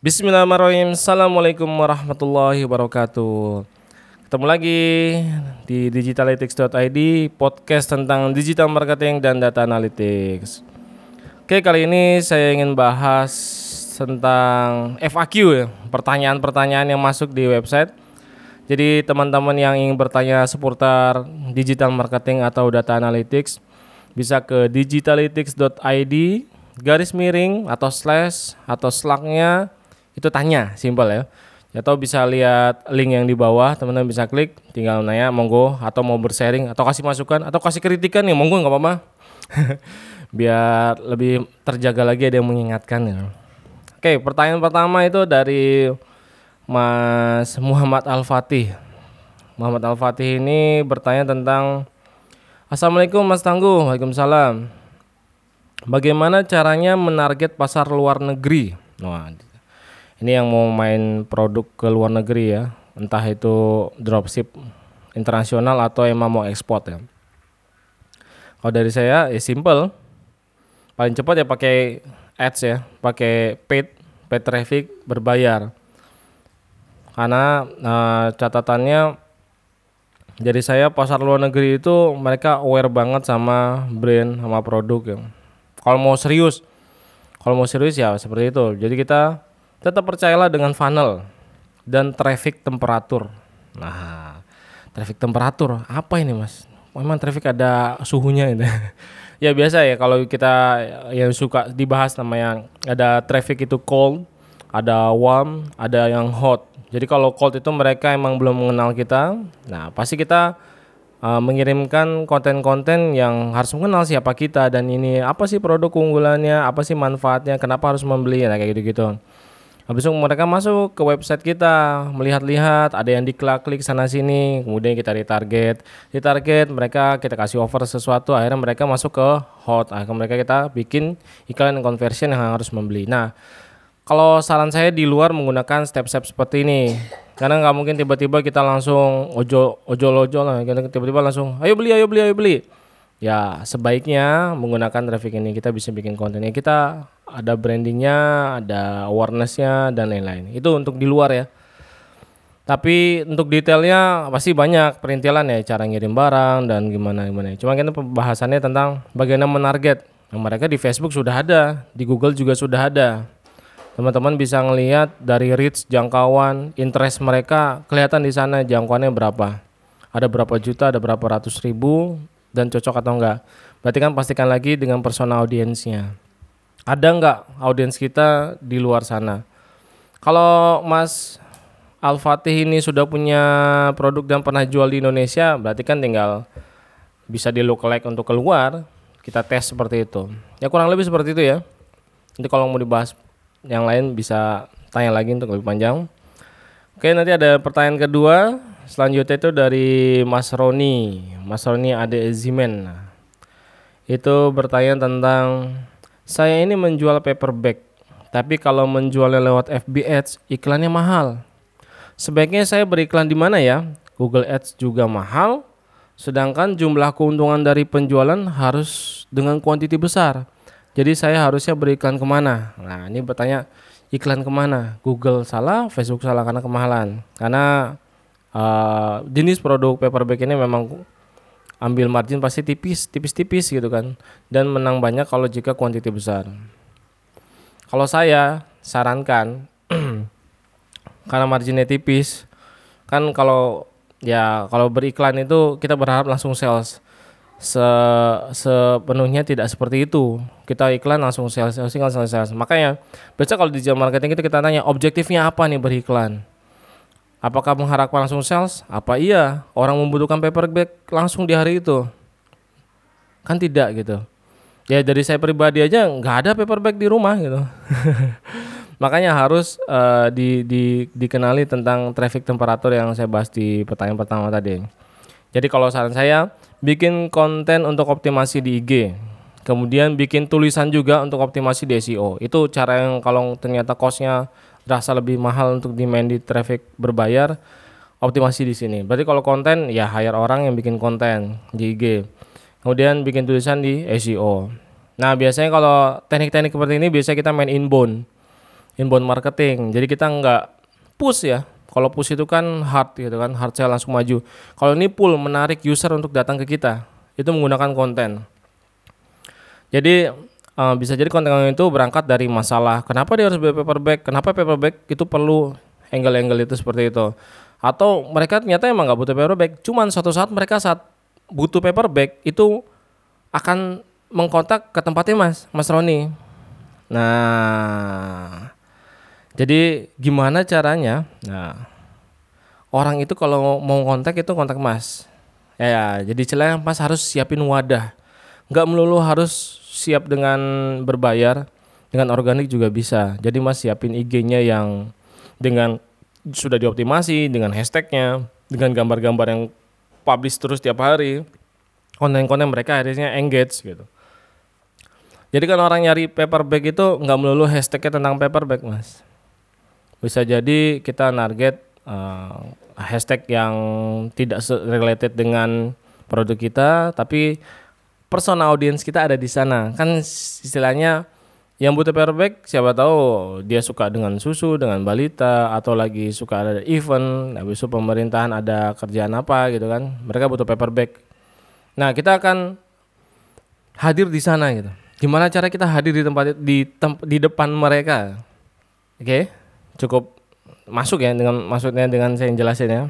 Bismillahirrahmanirrahim. Assalamualaikum warahmatullahi wabarakatuh. Ketemu lagi di digitalytics.id podcast tentang digital marketing dan data analytics. Oke, kali ini saya ingin bahas tentang FAQ ya, pertanyaan-pertanyaan yang masuk di website. Jadi teman-teman yang ingin bertanya seputar digital marketing atau data analytics bisa ke digitalytics.id garis miring atau slash atau slagnya itu tanya simpel ya. Atau bisa lihat link yang di bawah teman-teman bisa klik tinggal nanya monggo atau mau bersharing atau kasih masukan atau kasih kritikan ya monggo nggak apa-apa. Biar lebih terjaga lagi ada yang mengingatkan ya. Oke pertanyaan pertama itu dari Mas Muhammad Al Fatih Muhammad Al Fatih ini bertanya tentang Assalamualaikum Mas Tangguh. Waalaikumsalam. Bagaimana caranya menarget pasar luar negeri? Wah, ini yang mau main produk ke luar negeri ya. Entah itu dropship internasional atau emang mau ekspor ya. Kalau dari saya ya simple. Paling cepat ya pakai ads ya. Pakai paid paid traffic berbayar. Karena uh, catatannya jadi saya pasar luar negeri itu mereka aware banget sama brand sama produk ya. Kalau mau serius kalau mau serius ya seperti itu. Jadi kita tetap percayalah dengan funnel dan traffic temperatur. Nah, traffic temperatur apa ini mas? Memang traffic ada suhunya ini. ya biasa ya kalau kita yang suka dibahas namanya ada traffic itu cold, ada warm, ada yang hot. Jadi kalau cold itu mereka emang belum mengenal kita. Nah pasti kita uh, mengirimkan konten-konten yang harus mengenal siapa kita dan ini apa sih produk keunggulannya, apa sih manfaatnya, kenapa harus membeli, nah kayak gitu-gitu. Habis itu mereka masuk ke website kita, melihat-lihat, ada yang diklik-klik sana sini, kemudian kita retarget. Retarget mereka kita kasih offer sesuatu, akhirnya mereka masuk ke hot. Akhirnya mereka kita bikin iklan conversion yang harus membeli. Nah, kalau saran saya di luar menggunakan step-step seperti ini. Karena nggak mungkin tiba-tiba kita langsung ojo ojol-ojol lah, tiba-tiba langsung ayo beli, ayo beli, ayo beli ya sebaiknya menggunakan traffic ini kita bisa bikin kontennya kita ada brandingnya ada awarenessnya dan lain-lain. Itu untuk di luar ya. Tapi untuk detailnya pasti banyak perintilan ya cara ngirim barang dan gimana gimana. Cuma kita pembahasannya tentang bagaimana menarget. Nah, mereka di Facebook sudah ada di Google juga sudah ada. Teman-teman bisa ngelihat dari reach jangkauan interest mereka kelihatan di sana jangkauannya berapa. Ada berapa juta ada berapa ratus ribu dan cocok atau enggak. Berarti kan pastikan lagi dengan persona audiensnya. Ada enggak audiens kita di luar sana? Kalau Mas Al-Fatih ini sudah punya produk dan pernah jual di Indonesia, berarti kan tinggal bisa di lookalike untuk keluar, kita tes seperti itu. Ya kurang lebih seperti itu ya. Nanti kalau mau dibahas yang lain bisa tanya lagi untuk lebih panjang. Oke, nanti ada pertanyaan kedua Selanjutnya itu dari Mas Roni, Mas Roni Ade Zimen. Itu bertanya tentang saya ini menjual paperback, tapi kalau menjualnya lewat FB Ads iklannya mahal. Sebaiknya saya beriklan di mana ya? Google Ads juga mahal, sedangkan jumlah keuntungan dari penjualan harus dengan kuantiti besar. Jadi saya harusnya beriklan ke mana? Nah ini bertanya iklan ke mana? Google salah, Facebook salah karena kemahalan. Karena uh, jenis produk paperback ini memang ambil margin pasti tipis, tipis-tipis gitu kan. Dan menang banyak kalau jika kuantiti besar. Kalau saya sarankan karena marginnya tipis, kan kalau ya kalau beriklan itu kita berharap langsung sales. Se sepenuhnya tidak seperti itu. Kita iklan langsung sales, sales, sales, sales. Makanya biasa kalau di marketing itu kita tanya objektifnya apa nih beriklan Apakah mengharapkan langsung sales? Apa iya orang membutuhkan paperback langsung di hari itu? Kan tidak gitu. Ya dari saya pribadi aja nggak ada paperback di rumah gitu. Makanya harus uh, di, di, dikenali tentang traffic temperatur yang saya bahas di pertanyaan pertama tadi. Jadi kalau saran saya bikin konten untuk optimasi di IG, kemudian bikin tulisan juga untuk optimasi di SEO. Itu cara yang kalau ternyata costnya rasa lebih mahal untuk di main di traffic berbayar optimasi di sini. Berarti kalau konten ya hire orang yang bikin konten di IG. Kemudian bikin tulisan di SEO. Nah, biasanya kalau teknik-teknik seperti ini biasanya kita main inbound. inbound marketing. Jadi kita nggak push ya. Kalau push itu kan hard gitu kan, hard sell langsung maju. Kalau ini pull menarik user untuk datang ke kita, itu menggunakan konten. Jadi uh, bisa jadi konten itu berangkat dari masalah kenapa dia harus beli paper bag, kenapa paper bag itu perlu angle-angle itu seperti itu. Atau mereka ternyata emang nggak butuh paper bag, cuman suatu saat mereka saat butuh paper bag itu akan mengkontak ke tempatnya Mas, Mas Roni. Nah, jadi gimana caranya? Nah, orang itu kalau mau kontak itu kontak Mas. Ya, ya jadi celah Mas harus siapin wadah. Nggak melulu harus siap dengan berbayar, dengan organik juga bisa. Jadi Mas siapin IG-nya yang dengan sudah dioptimasi dengan hashtagnya, dengan gambar-gambar yang publish terus tiap hari. Konten-konten mereka akhirnya engage gitu. Jadi kan orang nyari paper bag itu nggak melulu hashtagnya tentang paper bag mas. Bisa jadi kita target uh, hashtag yang tidak related dengan produk kita, tapi persona audiens kita ada di sana. Kan istilahnya yang butuh bag siapa tahu dia suka dengan susu, dengan balita atau lagi suka ada event, habis itu pemerintahan ada kerjaan apa gitu kan. Mereka butuh paper bag. Nah, kita akan hadir di sana gitu Gimana cara kita hadir di tempat di tem, di depan mereka? Oke, okay? cukup masuk ya dengan maksudnya dengan saya jelasin ya.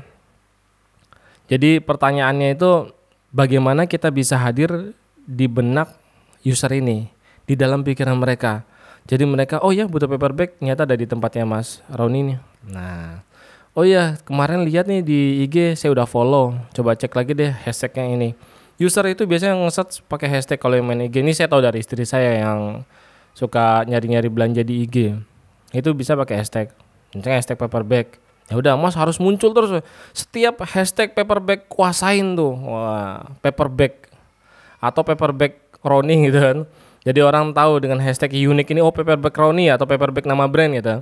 Jadi pertanyaannya itu bagaimana kita bisa hadir di benak user ini di dalam pikiran mereka. Jadi mereka oh ya butuh paper bag ternyata ada di tempatnya Mas Roni nih. Nah, oh ya kemarin lihat nih di IG saya udah follow. Coba cek lagi deh hashtagnya ini. User itu biasanya ngeset pakai hashtag kalau yang main IG ini saya tahu dari istri saya yang suka nyari-nyari belanja di IG itu bisa pakai hashtag. Misalnya hashtag paper bag ya udah mas harus muncul terus. Setiap hashtag paper bag kuasain tuh. Wah bag atau paper bag Roni gitu kan. Jadi orang tahu dengan hashtag unik ini oh paper bag Roni atau paper bag nama brand gitu.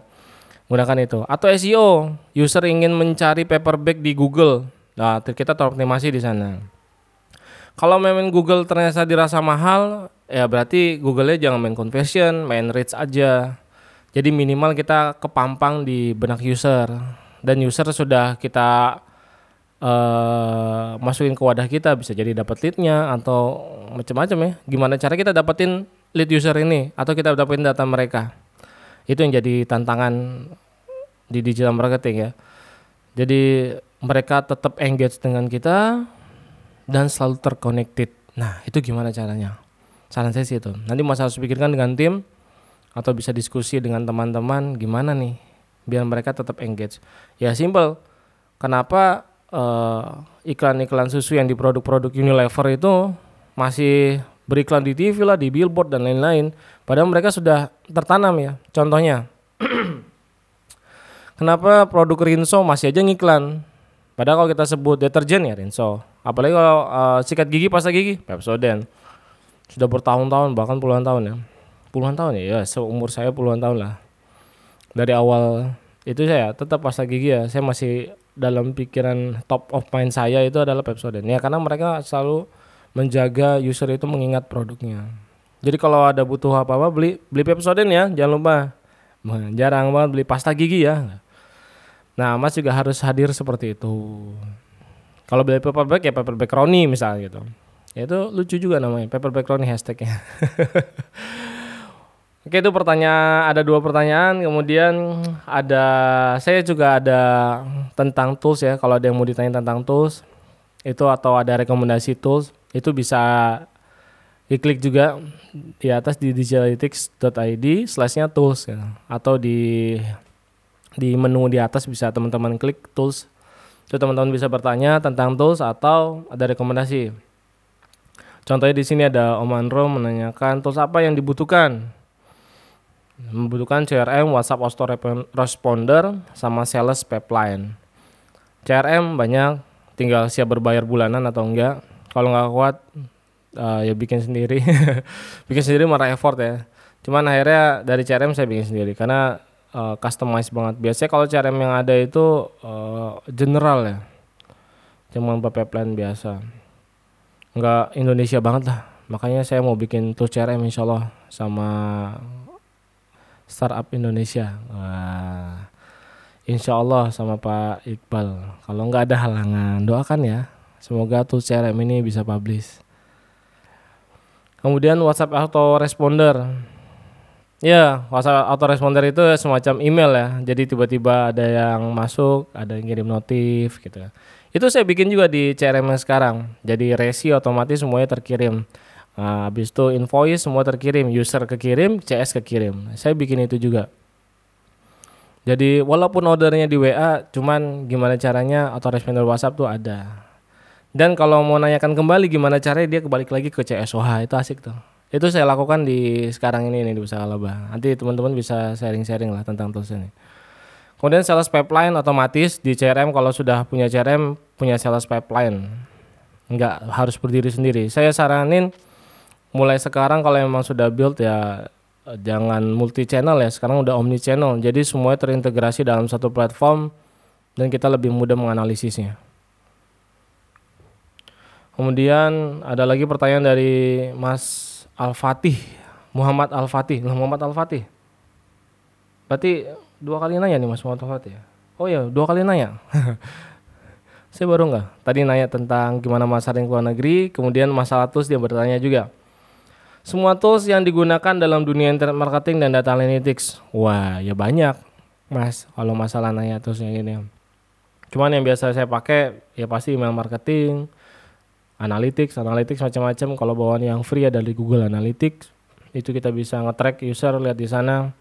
Gunakan itu. Atau SEO user ingin mencari paper bag di Google. Nah kita teroptimasi di sana. Kalau memang Google ternyata dirasa mahal, ya berarti Google-nya jangan main conversion, main reach aja. Jadi minimal kita kepampang di benak user. Dan user sudah kita uh, masukin ke wadah kita bisa jadi dapat leadnya atau macam-macam ya. Gimana cara kita dapetin lead user ini atau kita dapetin data mereka? Itu yang jadi tantangan di digital marketing ya. Jadi mereka tetap engage dengan kita, dan selalu terconnected. Nah, itu gimana caranya? Saran saya sih itu. Nanti Mas harus pikirkan dengan tim atau bisa diskusi dengan teman-teman gimana nih biar mereka tetap engage. Ya simple. Kenapa uh, iklan-iklan susu yang di produk-produk Unilever itu masih beriklan di TV lah, di billboard dan lain-lain. Padahal mereka sudah tertanam ya. Contohnya, kenapa produk Rinso masih aja ngiklan? Padahal kalau kita sebut deterjen ya Rinso. Apalagi kalau uh, sikat gigi, pasta gigi, Pepsodent. Sudah bertahun-tahun, bahkan puluhan tahun ya. Puluhan tahun ya, ya seumur saya puluhan tahun lah. Dari awal itu saya tetap pasta gigi ya, saya masih dalam pikiran top of mind saya itu adalah Pepsodent. Ya karena mereka selalu menjaga user itu mengingat produknya. Jadi kalau ada butuh apa-apa beli beli Pepsodent ya, jangan lupa. Jarang banget beli pasta gigi ya. Nah, Mas juga harus hadir seperti itu. Kalau beli paperback ya paperback Roni misalnya gitu. Ya itu lucu juga namanya paperback Roni hashtagnya. Oke itu pertanyaan ada dua pertanyaan kemudian ada saya juga ada tentang tools ya kalau ada yang mau ditanya tentang tools itu atau ada rekomendasi tools itu bisa diklik juga di atas di digitalytics.id slashnya tools ya. atau di di menu di atas bisa teman-teman klik tools itu teman-teman bisa bertanya tentang tools atau ada rekomendasi. Contohnya di sini ada Om Andro menanyakan tools apa yang dibutuhkan. Membutuhkan CRM, WhatsApp Autoresponder, sama Sales Pipeline. CRM banyak, tinggal siap berbayar bulanan atau enggak. Kalau nggak kuat, uh, ya bikin sendiri. bikin sendiri marah effort ya. Cuman akhirnya dari CRM saya bikin sendiri karena uh, customize banget. Biasanya kalau CRM yang ada itu uh, general ya, cuma pakai plan biasa, nggak Indonesia banget lah. Makanya saya mau bikin tools CRM insya Allah sama Startup Indonesia. Wah. Insya Allah sama Pak Iqbal. Kalau nggak ada halangan, doakan ya. Semoga tuh CRM ini bisa publish. Kemudian WhatsApp auto responder. Ya, WhatsApp auto responder itu semacam email ya. Jadi tiba-tiba ada yang masuk, ada yang kirim notif gitu. Itu saya bikin juga di CRM sekarang. Jadi resi otomatis semuanya terkirim. Nah, habis itu invoice semua terkirim, user kekirim, CS kekirim. Saya bikin itu juga. Jadi walaupun ordernya di WA, cuman gimana caranya autoresponder WhatsApp tuh ada. Dan kalau mau nanyakan kembali gimana caranya dia kembali lagi ke CSOH itu asik tuh. Itu saya lakukan di sekarang ini nih di Usaha Laba. Nanti teman-teman bisa sharing-sharing lah tentang tools ini. Kemudian sales pipeline otomatis di CRM kalau sudah punya CRM punya sales pipeline. Enggak harus berdiri sendiri. Saya saranin mulai sekarang kalau memang sudah build ya jangan multi channel ya. Sekarang udah omni channel jadi semuanya terintegrasi dalam satu platform dan kita lebih mudah menganalisisnya. Kemudian ada lagi pertanyaan dari Mas Al Fatih Muhammad Al Fatih Muhammad Al Fatih berarti dua kali nanya nih Mas Muhammad Al Fatih ya? oh ya dua kali nanya. Saya baru nggak? Tadi nanya tentang gimana masalah luar negeri kemudian masalah tools dia bertanya juga semua tools yang digunakan dalam dunia internet marketing dan data analytics. Wah, ya banyak, Mas. Kalau masalah nanya tools yang ini. Cuman yang biasa saya pakai ya pasti email marketing, analytics, analytics macam-macam. Kalau bawaan yang free ada di Google Analytics. Itu kita bisa nge-track user lihat di sana.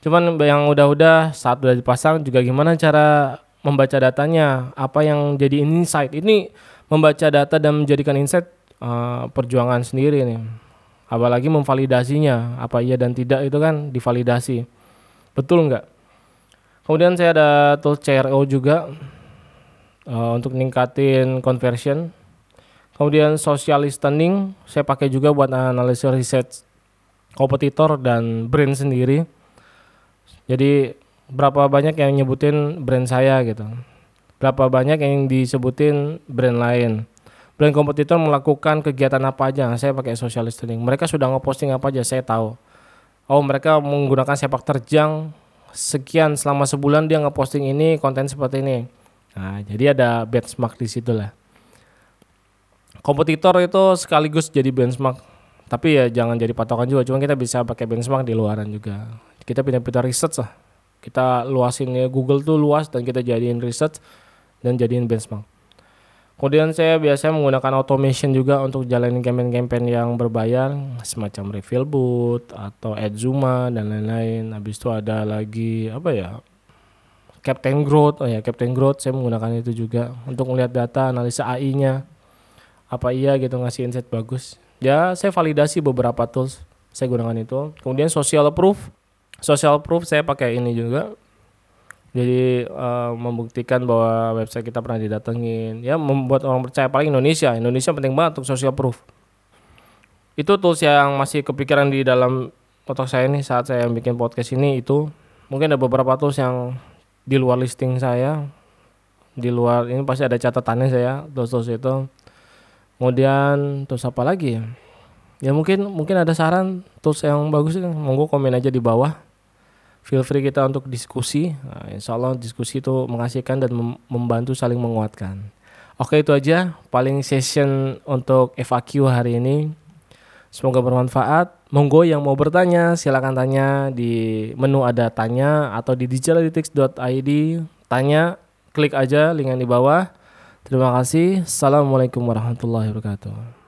Cuman yang udah-udah saat udah dipasang juga gimana cara membaca datanya, apa yang jadi insight. Ini membaca data dan menjadikan insight uh, perjuangan sendiri nih apalagi memvalidasinya apa iya dan tidak itu kan divalidasi. Betul nggak? Kemudian saya ada tool CRO juga uh, untuk ningkatin conversion. Kemudian social listening saya pakai juga buat analisis riset kompetitor dan brand sendiri. Jadi berapa banyak yang nyebutin brand saya gitu. Berapa banyak yang disebutin brand lain brand kompetitor melakukan kegiatan apa aja? Saya pakai social listening. Mereka sudah ngeposting apa aja? Saya tahu. Oh mereka menggunakan sepak terjang sekian selama sebulan dia ngeposting ini konten seperti ini. Nah jadi ada benchmark di situ lah. Kompetitor itu sekaligus jadi benchmark. Tapi ya jangan jadi patokan juga. Cuma kita bisa pakai benchmark di luaran juga. Kita pindah-pindah research lah. Kita luasin ya Google tuh luas dan kita jadiin research dan jadiin benchmark Kemudian saya biasanya menggunakan automation juga untuk jalanin campaign-campaign yang berbayar semacam refill booth atau Adzuma dan lain-lain. Habis itu ada lagi apa ya? Captain Growth. Oh ya, Captain Growth saya menggunakan itu juga untuk melihat data, analisa AI-nya. Apa iya gitu ngasih insight bagus. Ya, saya validasi beberapa tools. Saya gunakan itu. Kemudian social proof. Social proof saya pakai ini juga jadi uh, membuktikan bahwa website kita pernah didatengin. Ya membuat orang percaya paling Indonesia. Indonesia penting banget untuk social proof. Itu tools yang masih kepikiran di dalam otak saya ini saat saya bikin podcast ini itu mungkin ada beberapa tools yang di luar listing saya. Di luar ini pasti ada catatannya saya tools tools itu. Kemudian tools apa lagi ya? Ya mungkin mungkin ada saran tools yang bagus monggo komen aja di bawah feel free kita untuk diskusi. Nah, insya Allah diskusi itu mengasihkan dan membantu saling menguatkan. Oke itu aja paling session untuk FAQ hari ini. Semoga bermanfaat. Monggo yang mau bertanya silakan tanya di menu ada tanya atau di digitalytics.id tanya klik aja link yang di bawah. Terima kasih. Assalamualaikum warahmatullahi wabarakatuh.